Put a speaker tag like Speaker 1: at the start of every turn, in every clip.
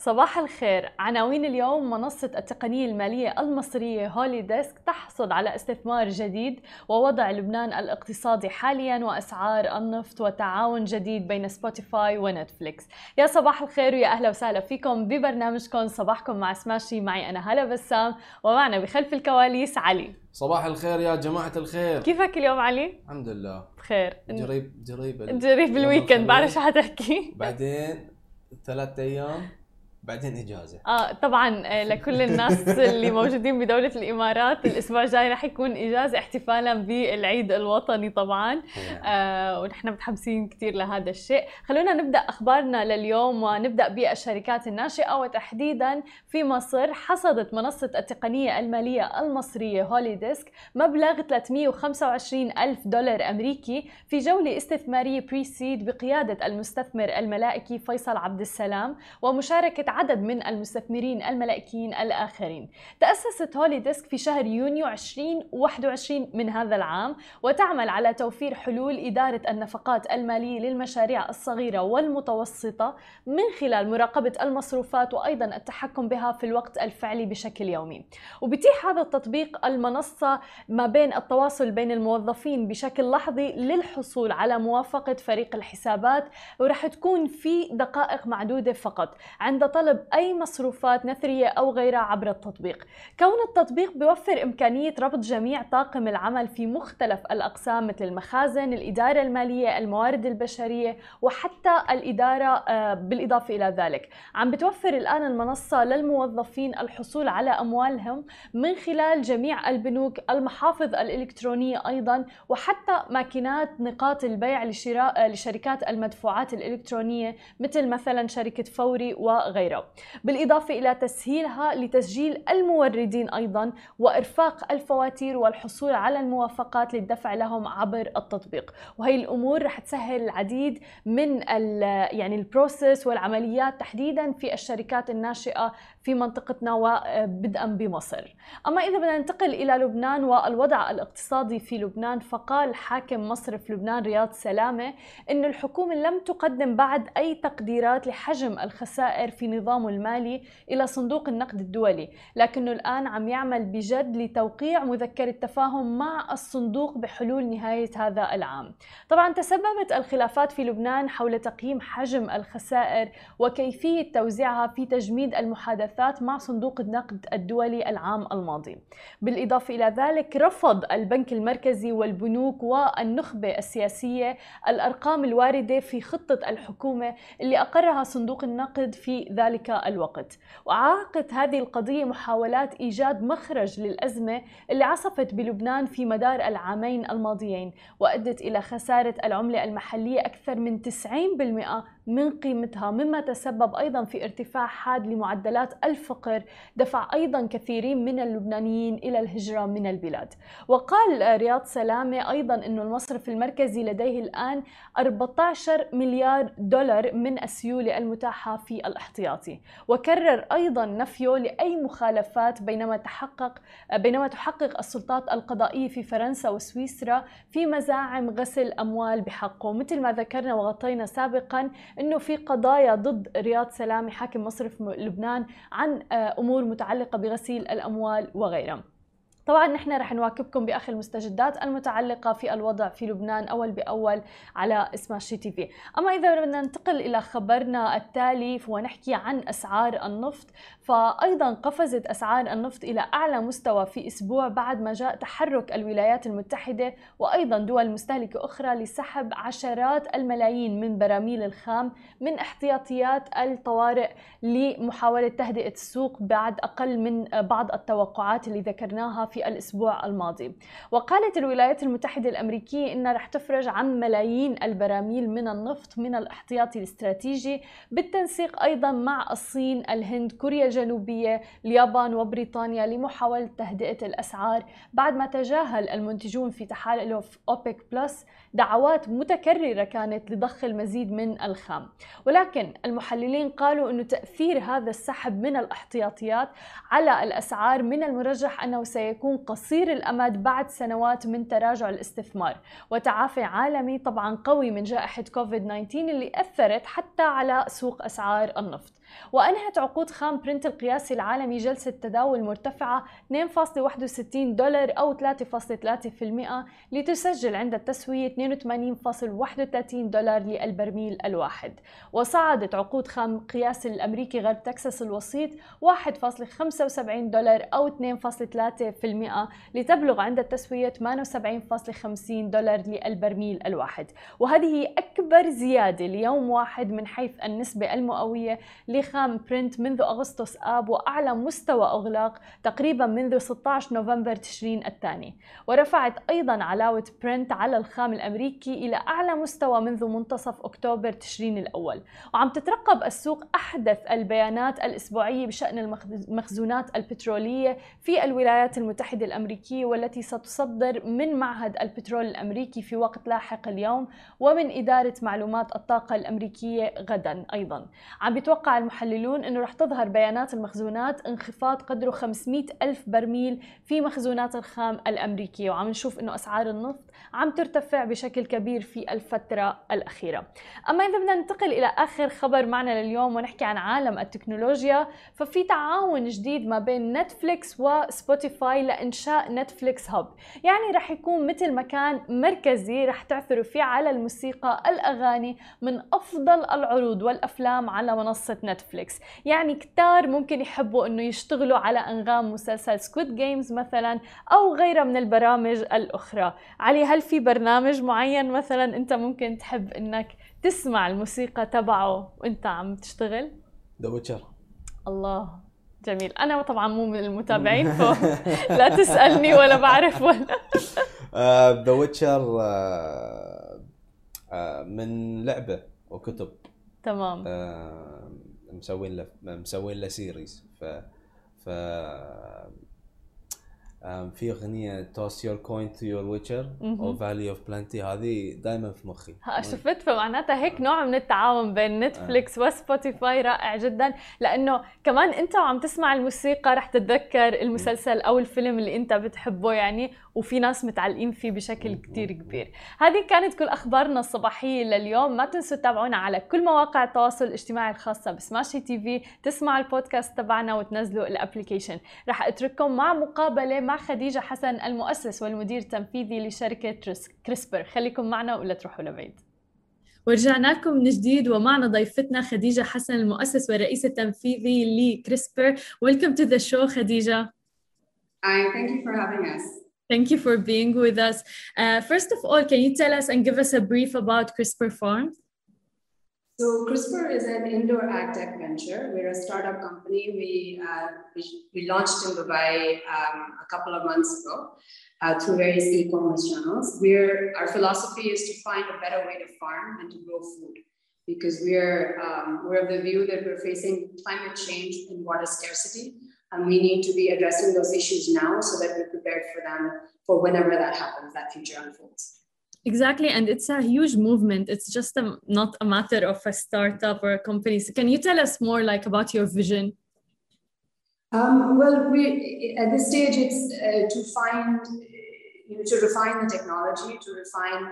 Speaker 1: صباح الخير. عناوين اليوم منصة التقنية المالية المصرية هولي ديسك تحصد على استثمار جديد ووضع لبنان الاقتصادي حاليا وأسعار النفط وتعاون جديد بين سبوتيفاي ونتفليكس. يا صباح الخير ويا أهلا وسهلا فيكم ببرنامجكم صباحكم مع سماشي. معي أنا هلا بسام ومعنا بخلف الكواليس علي.
Speaker 2: صباح الخير يا جماعة الخير.
Speaker 1: كيفك اليوم علي؟
Speaker 2: الحمد لله.
Speaker 1: بخير.
Speaker 2: جريب جريب
Speaker 1: جريب الويكند بعرف. شو حتحكي.
Speaker 2: بعدين ثلاث أيام. بعدين إجازة.
Speaker 1: آه طبعا آه، لكل الناس اللي موجودين بدولة الإمارات الأسبوع الجاي رح يكون إجازة احتفالا بالعيد الوطني طبعا. آه ونحن متحمسين كثير لهذا الشيء. خلونا نبدأ أخبارنا لليوم ونبدأ بالشركات الناشئة. وتحديدا في مصر حصدت منصة التقنية المالية المصرية هولي ديسك مبلغ 325 ألف دولار أمريكي في جولة استثمارية بري سيد بقيادة المستثمر الملائكي فيصل عبد السلام ومشاركة عدد من المستثمرين الملائكيين الآخرين. تأسست هولي ديسك في شهر يونيو 2021 من هذا العام وتعمل على توفير حلول إدارة النفقات المالية للمشاريع الصغيرة والمتوسطة من خلال مراقبة المصروفات وأيضا التحكم بها في الوقت الفعلي بشكل يومي. وبيتيح هذا التطبيق المنصة ما بين التواصل بين الموظفين بشكل لحظي للحصول على موافقة فريق الحسابات ورح تكون في دقائق معدودة فقط. عند طلب أي مصروفات نثرية أو غيرها عبر التطبيق. كون التطبيق بيوفر إمكانية ربط جميع طاقم العمل في مختلف الأقسام مثل المخازن، الإدارة المالية، الموارد البشرية وحتى الإدارة آه، بالإضافة إلى ذلك. عم بتوفر الآن المنصة للموظفين الحصول على أموالهم من خلال جميع البنوك المحافظ الإلكترونية أيضا وحتى ماكينات نقاط البيع لشراء لشركات المدفوعات الإلكترونية مثل مثلا شركة فوري وغيرها. بالإضافة إلى تسهيلها لتسجيل الموردين أيضا وإرفاق الفواتير والحصول على الموافقات للدفع لهم عبر التطبيق. وهي الأمور رح تسهل العديد من يعني البروسيس والعمليات تحديدا في الشركات الناشئة في منطقتنا وبدءا بمصر. أما إذا بدنا ننتقل إلى لبنان والوضع الاقتصادي في لبنان فقال حاكم مصرف لبنان رياض سلامة أن الحكومة لم تقدم بعد أي تقديرات لحجم الخسائر في نظامه المالي إلى صندوق النقد الدولي لكنه الآن عم يعمل بجد لتوقيع مذكرة تفاهم مع الصندوق بحلول نهاية هذا العام. طبعا تسببت الخلافات في لبنان حول تقييم حجم الخسائر وكيفية توزيعها في تجميد المحادثات مع صندوق النقد الدولي العام الماضي. بالإضافة إلى ذلك رفض البنك المركزي والبنوك والنخبة السياسية الأرقام الواردة في خطة الحكومة اللي أقرها صندوق النقد في ذلك الوقت. وعاقت هذه القضية محاولات إيجاد مخرج للأزمة اللي عصفت بلبنان في مدار العامين الماضيين وأدت إلى خسارة العملة المحلية أكثر من 90% من قيمتها مما تسبب أيضا في ارتفاع حاد لمعدلات الفقر دفع أيضا كثيرين من اللبنانيين إلى الهجرة من البلاد. وقال رياض سلامة أيضا أنه المصرف المركزي لديه الآن 14 مليار دولار من السيولة المتاحة في الاحتياطي. وكرر أيضا نفيه لأي مخالفات بينما تحقق بينما تحقق السلطات القضائية في فرنسا وسويسرا في مزاعم غسل أموال بحقه. مثل ما ذكرنا وغطينا سابقا أنه في قضايا ضد رياض سلامي حاكم مصرف لبنان عن آه، أمور متعلقة بغسيل الأموال وغيرها. طبعا نحن رح نواكبكم باخر المستجدات المتعلقة في الوضع في لبنان أول بأول على سماشي تي في، أما إذا بدنا ننتقل إلى خبرنا التالي ونحكي عن أسعار النفط، فايضا قفزت أسعار النفط إلى أعلى مستوى في أسبوع بعد ما جاء تحرك الولايات المتحدة وأيضا دول مستهلكة أخرى لسحب عشرات الملايين من براميل الخام من احتياطيات الطوارئ لمحاولة تهدئة السوق بعد أقل من بعض التوقعات اللي ذكرناها في الأسبوع الماضي. وقالت الولايات المتحدة الأمريكية إنها رح تفرج عن ملايين البراميل من النفط من الاحتياطي الاستراتيجي بالتنسيق أيضا مع الصين، الهند، كوريا الجنوبية، اليابان وبريطانيا لمحاولة تهدئة الأسعار بعد ما تجاهل المنتجون في تحالف اوبك بلس دعوات متكررة كانت لضخ المزيد من الخام. ولكن المحللين قالوا إنه تأثير هذا السحب من الاحتياطيات على الأسعار من المرجح أنه سيكون قصير الأمد بعد سنوات من تراجع الاستثمار وتعافي عالمي طبعا قوي من جائحة كوفيد 19 اللي أثرت حتى على سوق أسعار النفط. وأنهت عقود خام برنت القياسي العالمي جلسة تداول مرتفعة 2.61 دولار أو 3.3% لتسجل عند التسوية 82.31 دولار للبرميل الواحد. وصعدت عقود خام قياسي الأمريكي غرب تكساس الوسيط 1.75 دولار أو 2.3% لتبلغ عند التسوية 78.50 دولار للبرميل الواحد. وهذه أكبر زيادة ليوم واحد من حيث النسبة المئوية لخام برنت منذ أغسطس آب وأعلى مستوى إغلاق تقريبا منذ 16 نوفمبر تشرين الثاني. ورفعت أيضا علاوة برنت على الخام الأمريكي إلى أعلى مستوى منذ منتصف أكتوبر تشرين الأول. وعم تترقب السوق أحدث البيانات الأسبوعية بشأن المخزونات البترولية في الولايات المتحدة الأمريكية والتي ستصدر من معهد البترول الأمريكي في وقت لاحق اليوم ومن إدارة معلومات الطاقة الأمريكية غدا أيضا. عم بيتوقع المحللون أنه رح تظهر بيانات المخزونات انخفاض قدره 500 ألف برميل في مخزونات الخام الأمريكية وعم نشوف أنه أسعار النفط عم ترتفع بشكل كبير في الفترة الأخيرة. أما إذا بدنا ننتقل إلى آخر خبر معنا لليوم ونحكي عن عالم التكنولوجيا ففي تعاون جديد ما بين نتفليكس وسبوتيفاي لإنشاء نتفليكس هاب يعني رح يكون مثل مكان مركزي رح تعثروا فيه على الموسيقى الأغاني من أفضل العروض والأفلام على منصة نتفليكس يعني كتار ممكن يحبوا أنه يشتغلوا على أنغام مسلسل سكويد جيمز مثلا أو غيرها من البرامج الأخرى. علي هل في برنامج معين مثلا أنت ممكن تحب أنك تسمع الموسيقى تبعه وأنت عم تشتغل؟
Speaker 2: ذا ويتشر
Speaker 1: الله جميل. أنا طبعا مو من المتابعين فلا تسألني ولا بعرف ولا.
Speaker 2: ذا ويتشر من لعبة وكتب.
Speaker 1: تمام.
Speaker 2: مسوين له مسوين له سيريز ف ف في أغنية توس يور كوين تو يور ويتشر أو فالي اوف بلانتي هذه دائما في مخي.
Speaker 1: شفت فمعناتها هيك نوع من التعاون بين نتفليكس وسبوتيفاي رائع جدا. لأنه كمان أنت وعم تسمع الموسيقى رح تتذكر المسلسل أو الفيلم اللي أنت بتحبه يعني وفي ناس متعلقين فيه بشكل كتير كبير. هذه كانت كل أخبارنا الصباحية لليوم. ما تنسوا تتابعونا على كل مواقع التواصل الاجتماعي الخاصة بسماشي تي في. تسمعوا البودكاست تبعنا وتنزلوا الابلكيشن رح أترككم مع مقابلة مع خديجة حسن المؤسس والمدير التنفيذي لشركة تريس- كريسبر خليكم معنا ولا تروحوا لبعيد ورجعنا لكم من جديد ومعنا ضيفتنا خديجة حسن المؤسس والرئيس التنفيذي لكريسبر Welcome to the show خديجة
Speaker 3: Hi, thank you for having us.
Speaker 1: Thank you for being with us. Uh, first of all, can you tell us and give us a brief about CRISPR Farms?
Speaker 3: So CRISPR is an indoor ag tech venture. We're a startup company. We uh, we, we launched in Dubai um, a couple of months ago uh, through various e-commerce channels. We're our philosophy is to find a better way to farm and to grow food, because we're um, we're of the view that we're facing climate change and water scarcity, and we need to be addressing those issues now so that we're prepared for them for whenever that happens, that future unfolds.
Speaker 1: Exactly, and it's a huge movement. It's just a, not a matter of a startup or a company. So can you tell us more like about your vision?
Speaker 3: Um, well, we at this stage it's uh, to find, you know, to refine the technology, to refine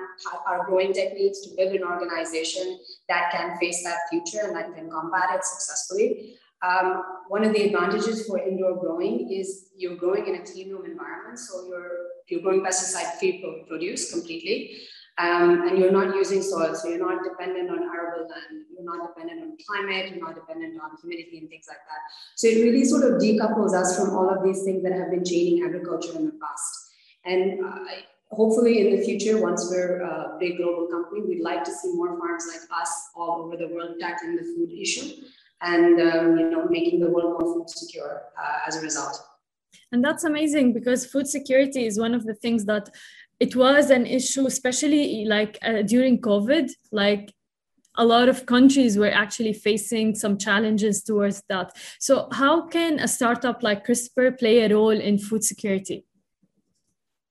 Speaker 3: our growing techniques, to build an organization that can face that future and that can combat it successfully. Um, one of the advantages for indoor growing is you're growing in a clean room environment, so you're you're growing pesticide-free produce completely. Um, and you're not using soil, so you're not dependent on arable land, you're not dependent on climate, you're not dependent on humidity and things like that. So it really sort of decouples us from all of these things that have been chaining agriculture in the past. And uh, hopefully in the future, once we're a big global company, we'd like to see more farms like us all over the world tackling the food issue and um, you know making the world more food secure uh, as a result.
Speaker 1: And that's amazing because food security is one of the things that it was an issue, especially like uh, during COVID. Like a lot of countries were actually facing some challenges towards that. So, how can a startup like CRISPR play a role in food security?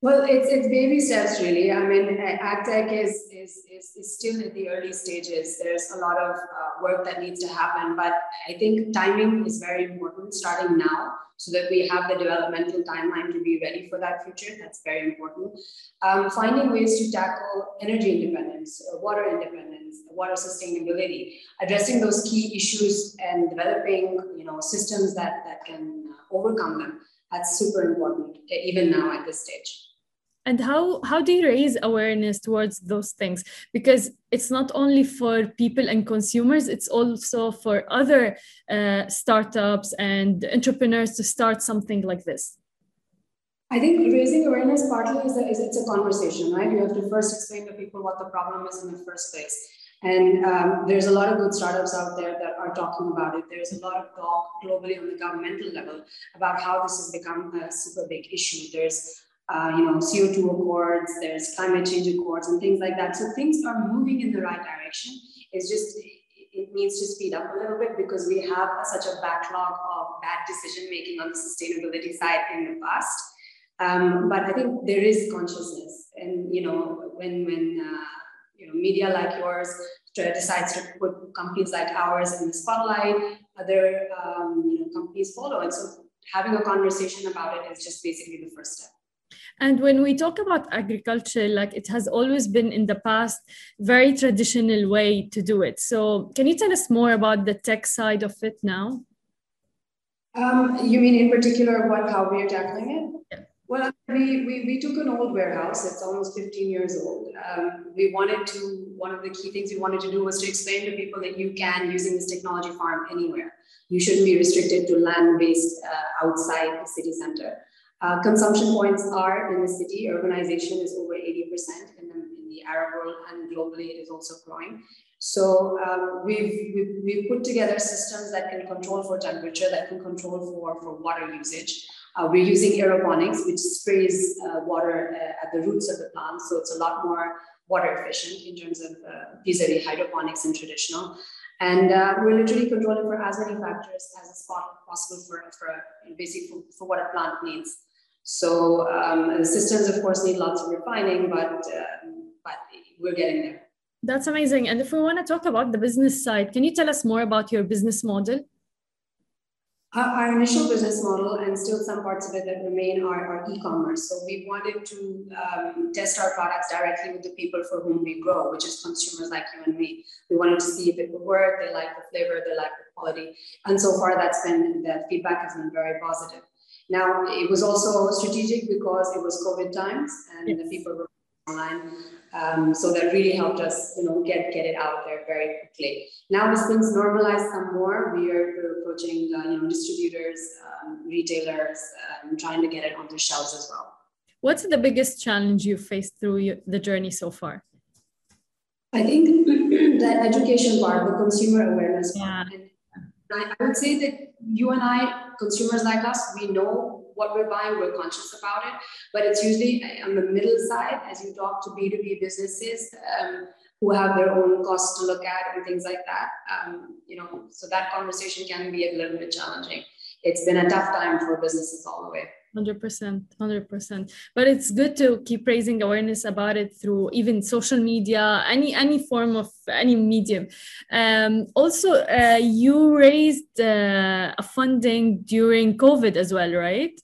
Speaker 3: Well, it's, it's baby steps, really. I mean, AgTech is, is, is, is still in the early stages. There's a lot of uh, work that needs to happen, but I think timing is very important starting now so that we have the developmental timeline to be ready for that future. That's very important. Um, finding ways to tackle energy independence, uh, water independence, water sustainability, addressing those key issues and developing you know, systems that, that can uh, overcome them. That's super important, even now at this stage
Speaker 4: and how how do you raise awareness towards those things because it's not only for people and consumers it's also for other uh, startups and entrepreneurs to start something like this
Speaker 3: I think raising awareness partly is, a, is it's a conversation, right? You have to first explain to people what the problem is in the first place. And um, there's a lot of good startups out there that are talking about it. There's a lot of talk globally on the governmental level about how this has become a super big issue. There's uh, you know, CO2 accords, there's climate change accords and things like that. So things are moving in the right direction. It's just, it needs to speed up a little bit because we have such a backlog of bad decision making on the sustainability side in the past. Um, but I think there is consciousness, and you know, when when uh, you know media like yours decides to put companies like ours in the spotlight, other um, you know companies follow, and so having a conversation about it is just basically the first step.
Speaker 4: And when we talk about agriculture, like it has always been in the past, very traditional way to do it. So can you tell us more about the tech side of it now?
Speaker 3: Um, you mean in particular what how we are tackling it? Yeah. Well, we, we, we took an old warehouse, it's almost 15 years old. Um, we wanted to, one of the key things we wanted to do was to explain to people that you can, using this technology, farm anywhere. You shouldn't be restricted to land based uh, outside the city center. Uh, consumption points are in the city. Urbanization is over 80% in the, in the Arab world and globally it is also growing. So um, we've, we've, we've, put together systems that can control for temperature, that can control for, for water usage. Uh, we're using aeroponics, which sprays uh, water uh, at the roots of the plant. So it's a lot more water efficient in terms of uh, vis-a-vis hydroponics and traditional. And uh, we're literally controlling for as many factors as is possible for, for basically for, for what a plant needs. So um, the systems, of course, need lots of refining, but uh, but we're getting there.
Speaker 4: That's amazing. And if we want to talk about the business side, can you tell us more about your business model?
Speaker 3: Our, our initial business model, and still some parts of it that remain, are, are e-commerce. So we wanted to um, test our products directly with the people for whom we grow, which is consumers like you and me. We wanted to see if it would work. They like the flavor, they like the quality, and so far that's been that feedback has been very positive. Now, it was also strategic because it was COVID times and yes. the people were online. Um, so that really helped us, you know, get, get it out there very quickly. Now, as things normalize some more, we are approaching, uh, you know, distributors, um, retailers, um, trying to get it on the shelves as well.
Speaker 4: What's the biggest challenge you faced through the journey so far?
Speaker 3: I think that education part, the consumer awareness part. I, I would say that you and I, consumers like us, we know what we're buying, we're conscious about it, but it's usually on the middle side as you talk to B2B businesses um, who have their own costs to look at and things like that. Um, you know, so that conversation can be a little bit challenging. It's been a tough time for businesses all the way.
Speaker 4: 100% 100% but it's good to keep raising awareness about it through even social media any any form of any medium. Um, also uh, you raised uh, a funding during covid as well right?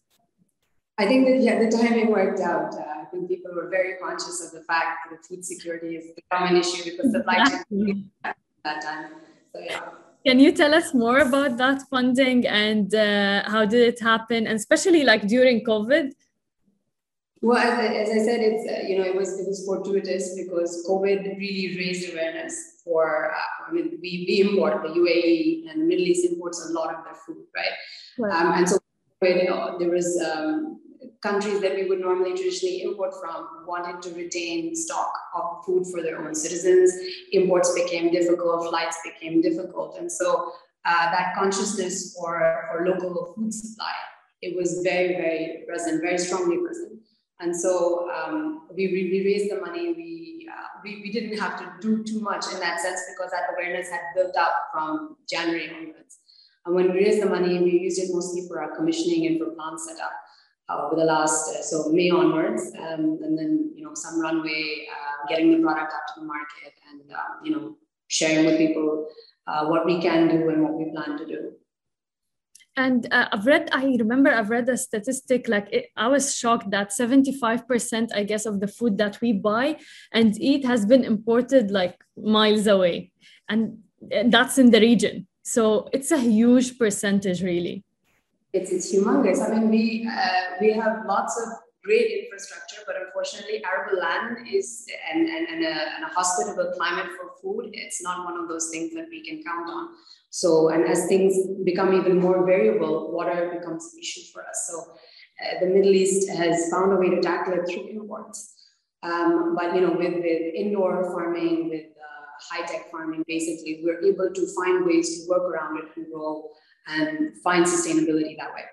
Speaker 3: I think that yeah the timing worked out uh, i think people were very conscious of the fact that food security is become an issue because supply chain that time. So yeah
Speaker 4: can you tell us more about that funding and uh, how did it happen, and especially like during COVID?
Speaker 3: Well, as I, as I said, it's uh, you know it was it was fortuitous because COVID really raised awareness for. Uh, I mean, we, we import the UAE and the Middle East imports a lot of their food, right? right. Um, and so you know, there was um, countries that we would normally traditionally import from wanted to retain stock of food for their own citizens. Imports became difficult, flights became difficult. And so uh, that consciousness for, for local food supply, it was very, very present, very strongly present. And so um, we, we raised the money. We, uh, we, we didn't have to do too much in that sense because that awareness had built up from January onwards. And when we raised the money, we used it mostly for our commissioning and for plant setup. Uh, over the last, uh, so May onwards, um, and then, you know, some runway, uh, getting the product out to the market and, um, you know, sharing with people what we can do and what we plan to do.
Speaker 4: And uh, I've read, I remember I've read a statistic like it, I was shocked that 75%, I guess, of the food that we buy and eat has been imported like miles away. And that's in the region. So it's a huge percentage, really.
Speaker 3: It's, it's humongous. I mean, we, uh, we have lots of great infrastructure, but unfortunately, arable land is and, and, and, a, and a hospitable climate for food. It's not one of those things that we can count on. So, and as things become even more variable, water becomes an issue for us. So, uh, the Middle East has found a way to tackle it through imports. Um, but you know, with, with indoor farming, with uh, high-tech farming, basically, we're able to find ways to work around it and grow and find sustainability that way.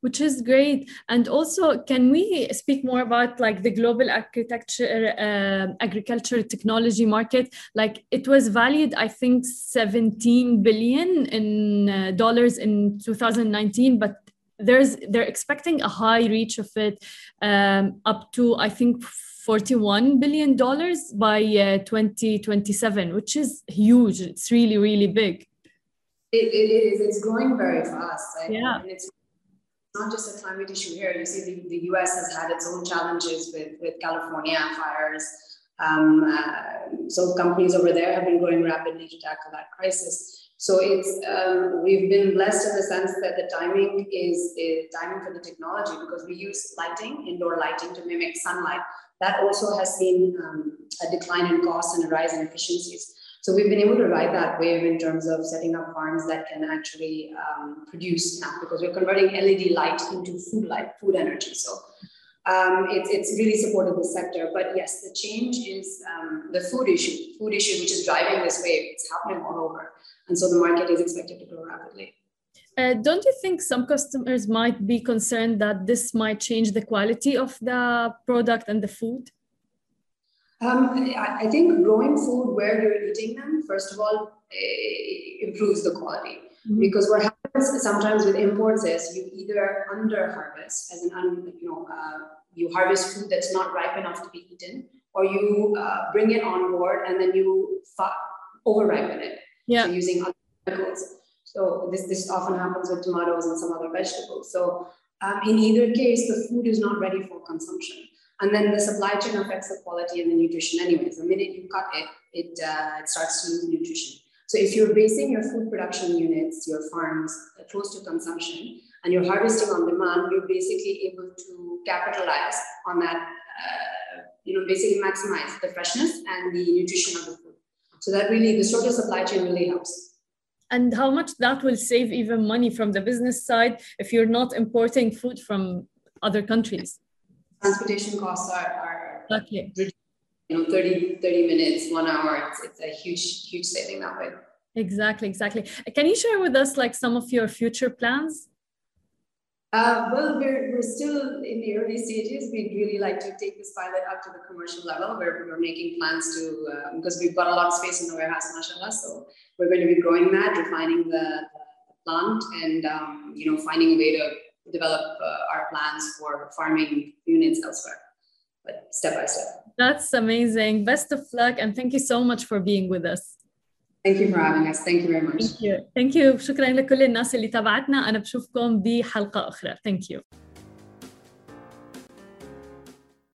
Speaker 4: Which is great. And also can we speak more about like the global architecture uh, agriculture technology market? Like it was valued i think 17 billion in uh, dollars in 2019 but there's they're expecting a high reach of it um, up to i think 41 billion dollars by uh, 2027 which is huge. It's really really big
Speaker 3: it, it is it's growing very fast
Speaker 4: yeah
Speaker 3: and it's not just a climate issue here. You see, the, the US has had its own challenges with, with California fires. Um, uh, so companies over there have been growing rapidly to tackle that crisis. So it's um, we've been blessed in the sense that the timing is, is timing for the technology because we use lighting, indoor lighting, to mimic sunlight. That also has seen um, a decline in costs and a rise in efficiencies. So we've been able to ride that wave in terms of setting up farms that can actually um, produce now because we're converting LED light into food light, food energy. So um, it's, it's really supported the sector. But yes, the change is um, the food issue, food issue, which is driving this wave. It's happening all over. And so the market is expected to grow rapidly.
Speaker 4: Uh, don't you think some customers might be concerned that this might change the quality of the product and the food?
Speaker 3: Um, I think growing food where you're eating them, first of all, eh, improves the quality. Mm-hmm. Because what happens sometimes with imports is you either under harvest, as an un, you know, uh, you harvest food that's not ripe enough to be eaten, or you uh, bring it on board and then you fa- over ripen it.
Speaker 4: Yeah.
Speaker 3: So using other chemicals. So this this often happens with tomatoes and some other vegetables. So um, in either case, the food is not ready for consumption. And then the supply chain affects the quality and the nutrition anyways. The minute you cut it, it, uh, it starts to lose nutrition. So if you're basing your food production units, your farms uh, close to consumption, and you're harvesting on demand, you're basically able to capitalize on that, uh, you know, basically maximize the freshness and the nutrition of the food. So that really, the shorter supply chain really helps.
Speaker 4: And how much that will save even money from the business side if you're not importing food from other countries?
Speaker 3: Transportation costs are, are
Speaker 4: okay.
Speaker 3: you know 30 30 minutes one hour it's, it's a huge huge saving that way
Speaker 4: exactly exactly can you share with us like some of your future plans
Speaker 3: uh, well, we're, we're still in the early stages. We'd really like to take this pilot up to the commercial level where we're making plans to, uh, because we've got a lot of space in the warehouse, mashallah. So we're going to be growing that, refining the, the plant, and, um, you know, finding a way to develop uh, our plans for farming units elsewhere, but step by step.
Speaker 4: That's amazing. Best of luck and thank you so much for being with us.
Speaker 3: Thank you for having us. Thank you very much.
Speaker 4: Thank you. Thank you. شكرا لكل الناس اللي تابعتنا. أنا بشوفكم بحلقة أخرى. Thank you.